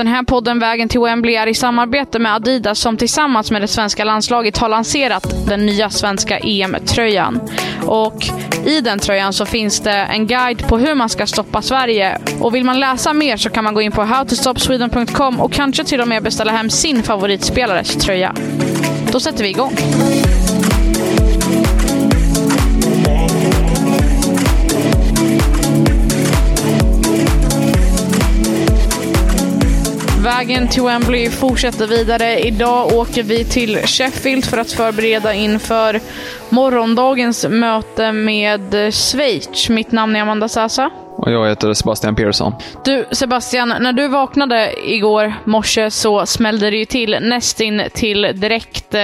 Den här podden Vägen till Wembley är i samarbete med Adidas som tillsammans med det svenska landslaget har lanserat den nya svenska EM-tröjan. Och i den tröjan så finns det en guide på hur man ska stoppa Sverige. Och vill man läsa mer så kan man gå in på howtostopsweden.com och kanske till och med beställa hem sin favoritspelares tröja. Då sätter vi igång. Vägen till Wembley fortsätter vidare. Idag åker vi till Sheffield för att förbereda inför morgondagens möte med Schweiz. Mitt namn är Amanda Sasa. Och jag heter Sebastian Persson. Du Sebastian, när du vaknade igår morse så smällde det ju till nästin till direkt.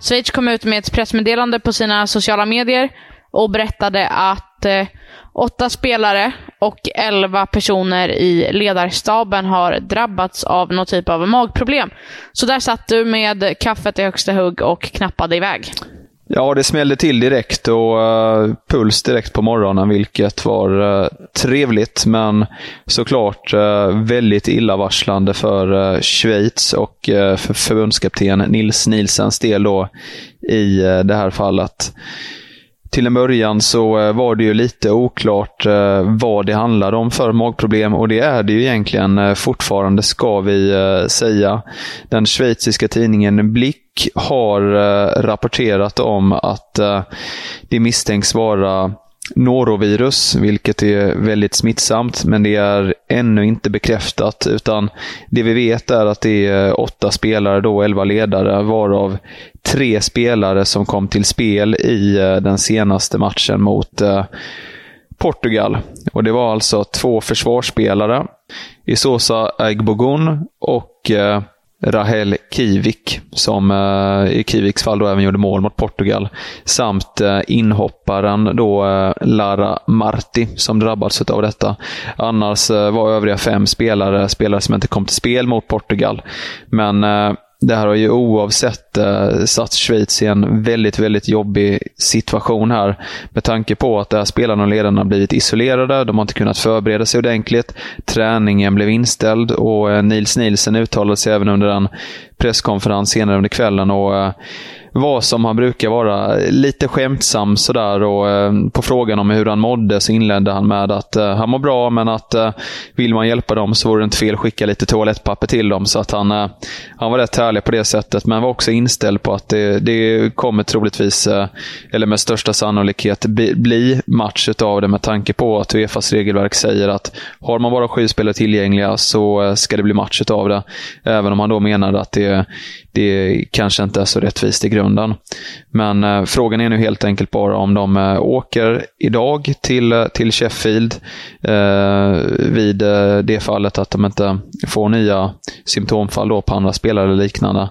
Schweiz kom ut med ett pressmeddelande på sina sociala medier och berättade att eh, åtta spelare och elva personer i ledarstaben har drabbats av någon typ av magproblem. Så där satt du med kaffet i högsta hugg och knappade iväg. Ja, det smällde till direkt och uh, puls direkt på morgonen, vilket var uh, trevligt, men såklart uh, väldigt illavarslande för uh, Schweiz och för förbundskapten Nils Nielsens del då i det här fallet. Till en början så eh, var det ju lite oklart eh, vad det handlade om för magproblem och det är det ju egentligen eh, fortfarande, ska vi säga. Den schweiziska tidningen Blick har rapporterat om att det misstänks vara norovirus, vilket är väldigt smittsamt, men det är ännu inte bekräftat. Utan det vi vet är att det är åtta spelare, då elva ledare, varav tre spelare som kom till spel i eh, den senaste matchen mot eh, Portugal. Och Det var alltså två försvarsspelare, Isosa Agbogun, och eh, Rahel Kivik, som eh, i Kiviks fall då även gjorde mål mot Portugal. Samt eh, inhopparen då eh, Lara Marti, som drabbats av detta. Annars eh, var övriga fem spelare spelare som inte kom till spel mot Portugal. Men eh, det här har ju oavsett eh, satt Schweiz i en väldigt, väldigt jobbig situation här. Med tanke på att där spelarna och ledarna blivit isolerade. De har inte kunnat förbereda sig ordentligt. Träningen blev inställd och eh, Nils Nielsen uttalade sig även under en presskonferens senare under kvällen. och eh, var som han brukar vara, lite skämtsam sådär. Och, eh, på frågan om hur han mådde så inledde han med att eh, han mår bra, men att eh, vill man hjälpa dem så vore det inte fel att skicka lite toalettpapper till dem. Så att han, eh, han var rätt härlig på det sättet, men var också inställd på att det, det kommer troligtvis, eh, eller med största sannolikhet, bli, bli match utav det med tanke på att Uefas regelverk säger att har man bara sju spelare tillgängliga så eh, ska det bli match utav det. Även om han då menade att det, det kanske inte är så rättvist i grunden. Men eh, frågan är nu helt enkelt bara om de eh, åker idag till, eh, till Sheffield eh, vid eh, det fallet att de inte får nya symptomfall då på andra spelare eller liknande.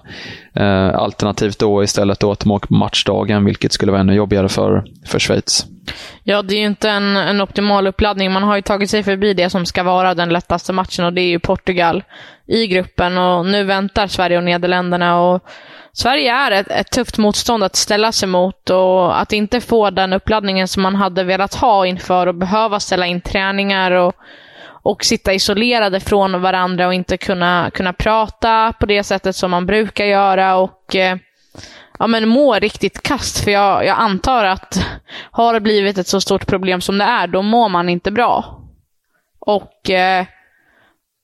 Eh, alternativt då istället då att de åker på matchdagen, vilket skulle vara ännu jobbigare för, för Schweiz. Ja, det är ju inte en, en optimal uppladdning. Man har ju tagit sig förbi det som ska vara den lättaste matchen och det är ju Portugal i gruppen och nu väntar Sverige och Nederländerna. Och Sverige är ett, ett tufft motstånd att ställa sig mot och att inte få den uppladdningen som man hade velat ha inför och behöva ställa in träningar och, och sitta isolerade från varandra och inte kunna, kunna prata på det sättet som man brukar göra och eh, ja, men må riktigt kast. För jag, jag antar att har det blivit ett så stort problem som det är, då mår man inte bra. Och eh,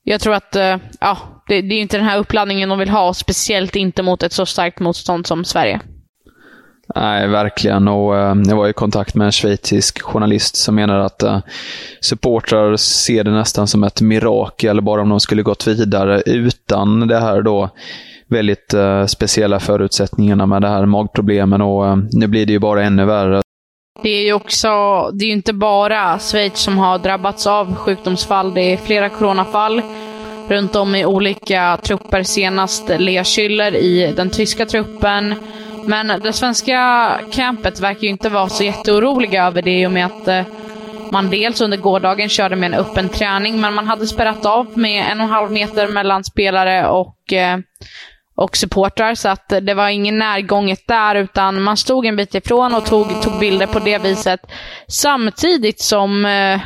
jag tror att eh, ja, det, det är inte den här uppladdningen de vill ha, speciellt inte mot ett så starkt motstånd som Sverige. Nej, verkligen. Och, eh, jag var i kontakt med en schweizisk journalist som menar att eh, supportrar ser det nästan som ett mirakel bara om de skulle gått vidare utan det här då väldigt uh, speciella förutsättningarna med det här magproblemen. Och, uh, nu blir det ju bara ännu värre. Det är ju också, det är ju inte bara Schweiz som har drabbats av sjukdomsfall. Det är flera coronafall runt om i olika trupper. Senast Lea Schüller i den tyska truppen. Men det svenska campet verkar ju inte vara så jätteoroliga över det i och med att uh, man dels under gårdagen körde med en öppen träning, men man hade spärrat av med en och en halv meter mellan spelare och, eh, och supportrar, så att det var ingen närgånget där, utan man stod en bit ifrån och tog, tog bilder på det viset. Samtidigt som eh,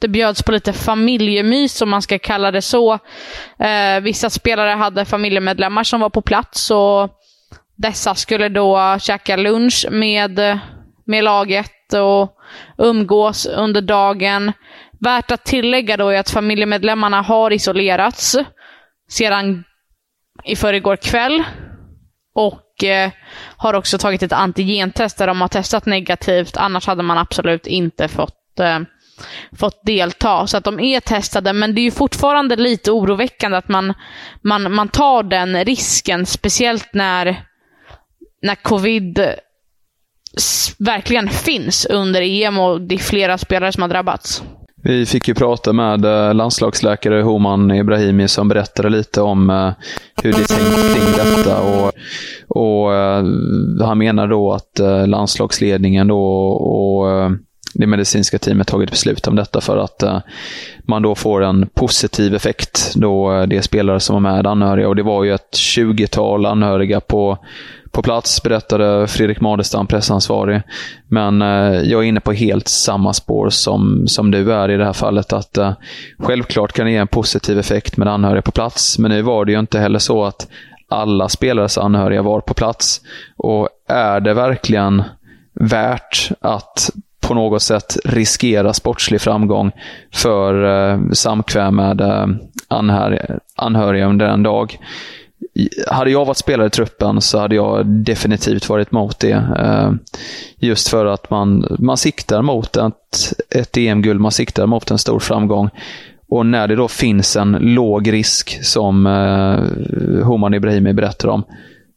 det bjöds på lite familjemys, om man ska kalla det så. Eh, vissa spelare hade familjemedlemmar som var på plats och dessa skulle då käka lunch med, med laget och umgås under dagen. Värt att tillägga då är att familjemedlemmarna har isolerats sedan i förrgår kväll och eh, har också tagit ett antigentest där de har testat negativt. Annars hade man absolut inte fått, eh, fått delta. Så att de är testade, men det är ju fortfarande lite oroväckande att man, man, man tar den risken, speciellt när, när covid verkligen finns under EM och det är flera spelare som har drabbats. Vi fick ju prata med eh, landslagsläkare Homan Ibrahimi som berättade lite om eh, hur det är tänkt kring detta. Och, och eh, han menar då att landslagsledningen då och det medicinska teamet tagit beslut om detta för att man då får en positiv effekt då det är spelare som var med anhöriga. Och det var ju ett 20-tal anhöriga på på plats, berättade Fredrik Madestam, pressansvarig. Men eh, jag är inne på helt samma spår som, som du är i det här fallet. att eh, Självklart kan det ge en positiv effekt med anhöriga på plats, men nu var det ju inte heller så att alla spelares anhöriga var på plats. Och är det verkligen värt att på något sätt riskera sportslig framgång för eh, samkväm med eh, anhöriga, anhöriga under en dag? Hade jag varit spelare i truppen så hade jag definitivt varit emot det. Eh, just för att man, man siktar mot ett, ett EM-guld, man siktar mot en stor framgång. Och när det då finns en låg risk, som eh, Homan Ibrahimi berättar om,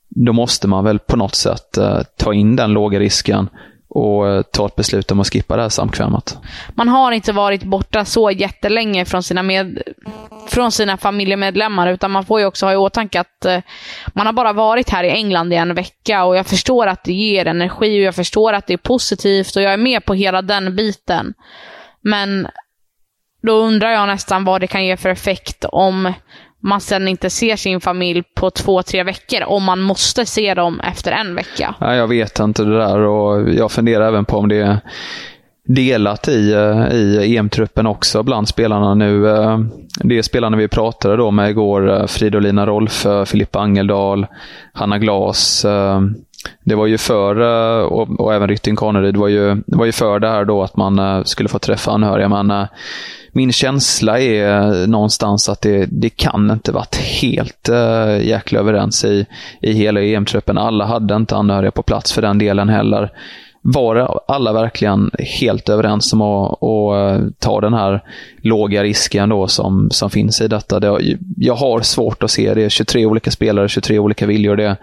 då måste man väl på något sätt eh, ta in den låga risken och eh, ta ett beslut om att skippa det här samkvämat. Man har inte varit borta så jättelänge från sina, med, från sina familjemedlemmar, utan man får ju också ha i åtanke att eh, man har bara varit här i England i en vecka och jag förstår att det ger energi och jag förstår att det är positivt och jag är med på hela den biten. Men då undrar jag nästan vad det kan ge för effekt om man sen inte ser sin familj på två, tre veckor om man måste se dem efter en vecka? Ja, jag vet inte det där och jag funderar även på om det är delat i, eh, i EM-truppen också bland spelarna nu. Eh, det är spelarna vi pratade då med igår, eh, Fridolina Rolfö, Filippa Angeldal, Hanna Glas. Det var ju för, och, och även Rytting Kaneryd, var ju, det var ju för det här då att man eh, skulle få träffa anhöriga. Men eh, min känsla är eh, någonstans att det, det kan inte varit helt äh, jäkla överens i, i hela EM-truppen. Alla hade inte anhöriga på plats för den delen heller. Var alla verkligen helt överens om att, att eh, ta den här låga risken då som, som finns i detta? Det, jag har svårt att se det. 23 olika spelare, 23 olika viljor. Det,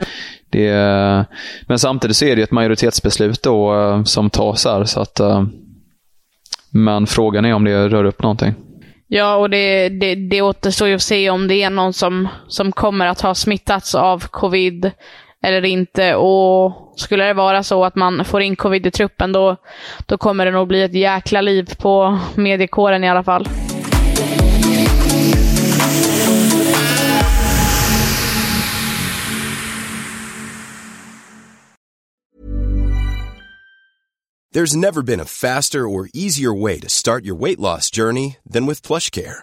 det, men samtidigt så är det ett majoritetsbeslut då eh, som tas här. Så att, eh, men frågan är om det rör upp någonting. Ja, och det, det, det återstår ju att se om det är någon som, som kommer att ha smittats av covid eller inte. Och skulle det vara så att man får in covid i truppen, då, då kommer det nog bli ett jäkla liv på mediekåren i alla fall. There's never been a faster or easier way to start your weight loss journey than with PlushCare.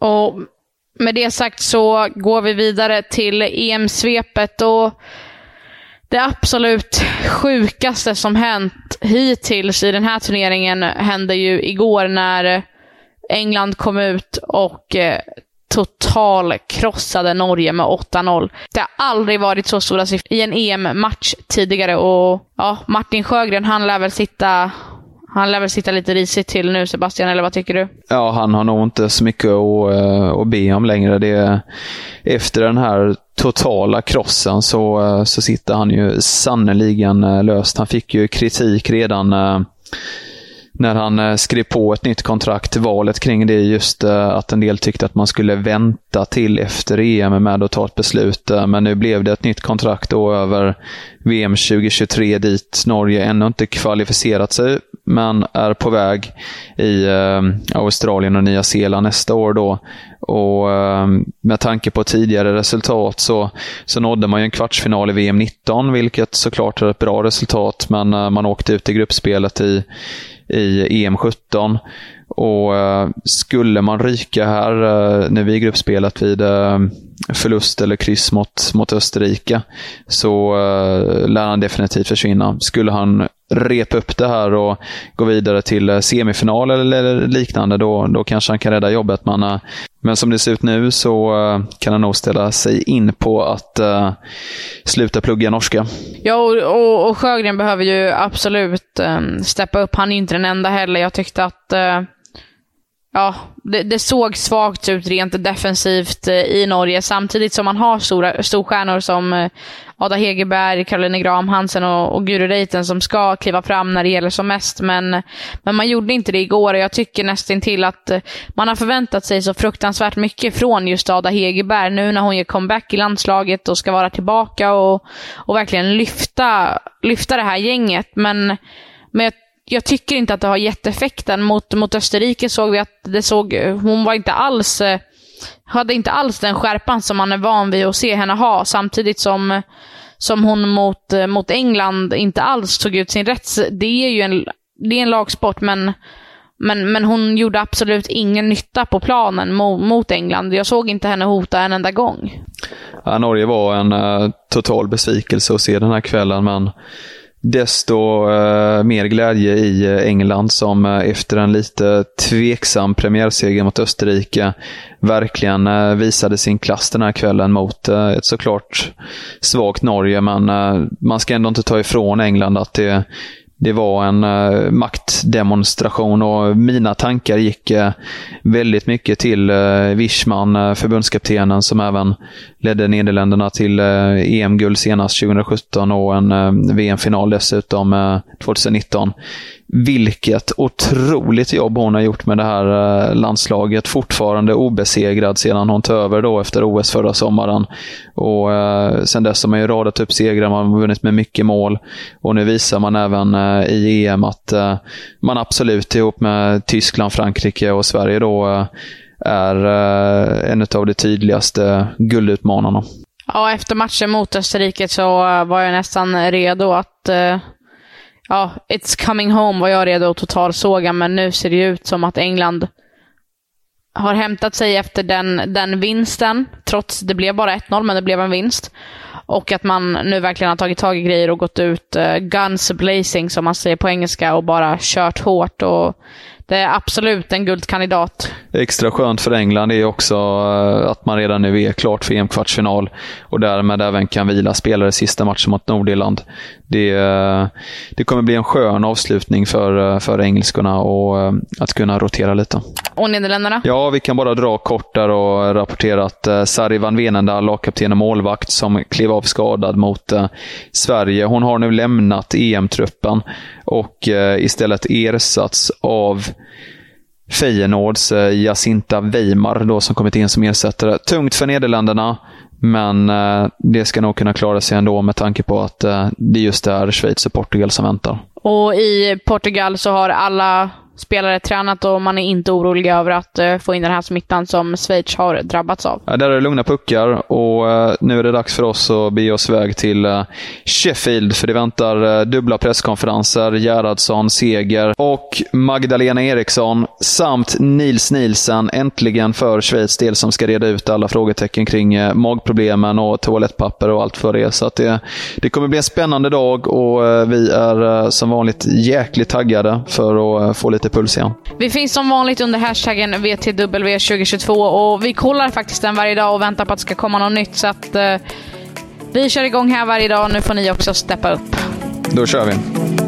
Och med det sagt så går vi vidare till EM-svepet och det absolut sjukaste som hänt hittills i den här turneringen hände ju igår när England kom ut och eh, total krossade Norge med 8-0. Det har aldrig varit så stora siffror i en EM-match tidigare och ja, Martin Sjögren han lär väl sitta han lär väl sitta lite risigt till nu Sebastian, eller vad tycker du? Ja, han har nog inte så mycket att, eh, att be om längre. Det, efter den här totala krossen så, eh, så sitter han ju sannoliken eh, löst. Han fick ju kritik redan när han eh, skrev på ett nytt kontrakt. Valet kring det är just eh, att en del tyckte att man skulle vänta till efter EM med att ta ett beslut. Eh, men nu blev det ett nytt kontrakt då över VM 2023 dit Norge ännu inte kvalificerat sig men är på väg i Australien och Nya Zeeland nästa år. Då. Och ehm, Med tanke på tidigare resultat så, så nådde man ju en kvartsfinal i VM 19, vilket såklart är ett bra resultat, men eh, man åkte ut i gruppspelet i, i EM 17. Och eh, Skulle man ryka här eh, nu i gruppspelet vid förlust eller kryss mot, mot Österrike så lär han definitivt försvinna. Skulle han repa upp det här och gå vidare till eh, semifinal eller liknande, då, då kanske han kan rädda jobbet. Men, eh, men som det ser ut nu så eh, kan han nog ställa sig in på att uh, sluta plugga norska. Ja, och, och, och Sjögren behöver ju absolut um, steppa upp. Han är inte den enda heller. Jag tyckte att uh ja, det, det, såg svagt ut rent defensivt eh, i Norge, samtidigt som man har stora storstjärnor som eh, Ada Hegerberg, Caroline Graham Hansen och, och Guru Reiten som ska kliva fram när det gäller som mest. Men, men man gjorde inte det igår och jag tycker nästan till att eh, man har förväntat sig så fruktansvärt mycket från just Ada Hegerberg nu när hon ger comeback i landslaget och ska vara tillbaka och, och verkligen lyfta, lyfta det här gänget. Men, men jag jag tycker inte att det har gett effekten. Mot, mot Österrike såg vi att det såg, hon var inte alls, eh, hade inte alls den skärpan som man är van vid att se henne ha, samtidigt som, som hon mot, eh, mot England inte alls tog ut sin rätt. Det är ju en, det är en lagsport, men, men, men hon gjorde absolut ingen nytta på planen mot, mot England. Jag såg inte henne hota en enda gång. Ja, Norge var en uh, total besvikelse att se den här kvällen, men desto eh, mer glädje i eh, England som eh, efter en lite tveksam premiärseger mot Österrike verkligen eh, visade sin klass den här kvällen mot eh, ett såklart svagt Norge. Men eh, man ska ändå inte ta ifrån England att det det var en uh, maktdemonstration och mina tankar gick uh, väldigt mycket till uh, Wischman, uh, förbundskaptenen som även ledde Nederländerna till eh, EM-guld senast 2017 och en eh, VM-final dessutom eh, 2019 vilket otroligt jobb hon har gjort med det här eh, landslaget. Fortfarande obesegrad sedan hon tog över då efter OS förra sommaren. Och eh, Sen dess har man ju radat upp segrar, man har vunnit med mycket mål. Och nu visar man även eh, i EM att eh, man absolut ihop med Tyskland, Frankrike och Sverige då eh, är eh, en av de tydligaste guldutmanarna. Ja, efter matchen mot Österrike så eh, var jag nästan redo att eh, ja, It's coming home var jag redo att totalsåga, men nu ser det ut som att England har hämtat sig efter den, den vinsten, trots det blev bara 1-0, men det blev en vinst. Och att man nu verkligen har tagit tag i grejer och gått ut uh, guns blazing, som man säger på engelska, och bara kört hårt. Och det är absolut en guldkandidat. Extra skönt för England är också eh, att man redan nu är klart för EM-kvartsfinal och därmed även kan vila spelare sista matchen mot Nordirland. Det, eh, det kommer bli en skön avslutning för, eh, för engelskorna och att kunna rotera lite. Och Nederländerna? Ja, vi kan bara dra kort där och rapportera att Sari van Venendal, lagkapten och målvakt, som klev av skadad mot Sverige. Hon har nu lämnat EM-truppen och istället ersatts av Feyenoords eh, Jacinta Weimar då, som kommit in som ersättare. Tungt för Nederländerna, men eh, det ska nog kunna klara sig ändå med tanke på att eh, det just är Schweiz och Portugal som väntar. Och i Portugal så har alla spelare tränat och man är inte orolig över att eh, få in den här smittan som Schweiz har drabbats av. Ja, där är det lugna puckar och eh, nu är det dags för oss att bege oss iväg till eh, Sheffield för det väntar dubbla presskonferenser. Gerhardsson, Seger och Magdalena Eriksson samt Nils Nielsen äntligen för Schweiz del som ska reda ut alla frågetecken kring magproblemen och toalettpapper och allt för det. Så att det, det kommer bli en spännande dag och vi är som vanligt jäkligt taggade för att få lite lite puls igen. Vi finns som vanligt under hashtaggen VTW2022 och vi kollar faktiskt den varje dag och väntar på att det ska komma något nytt. Så att eh, vi kör igång här varje dag. Nu får ni också steppa upp. Då kör vi.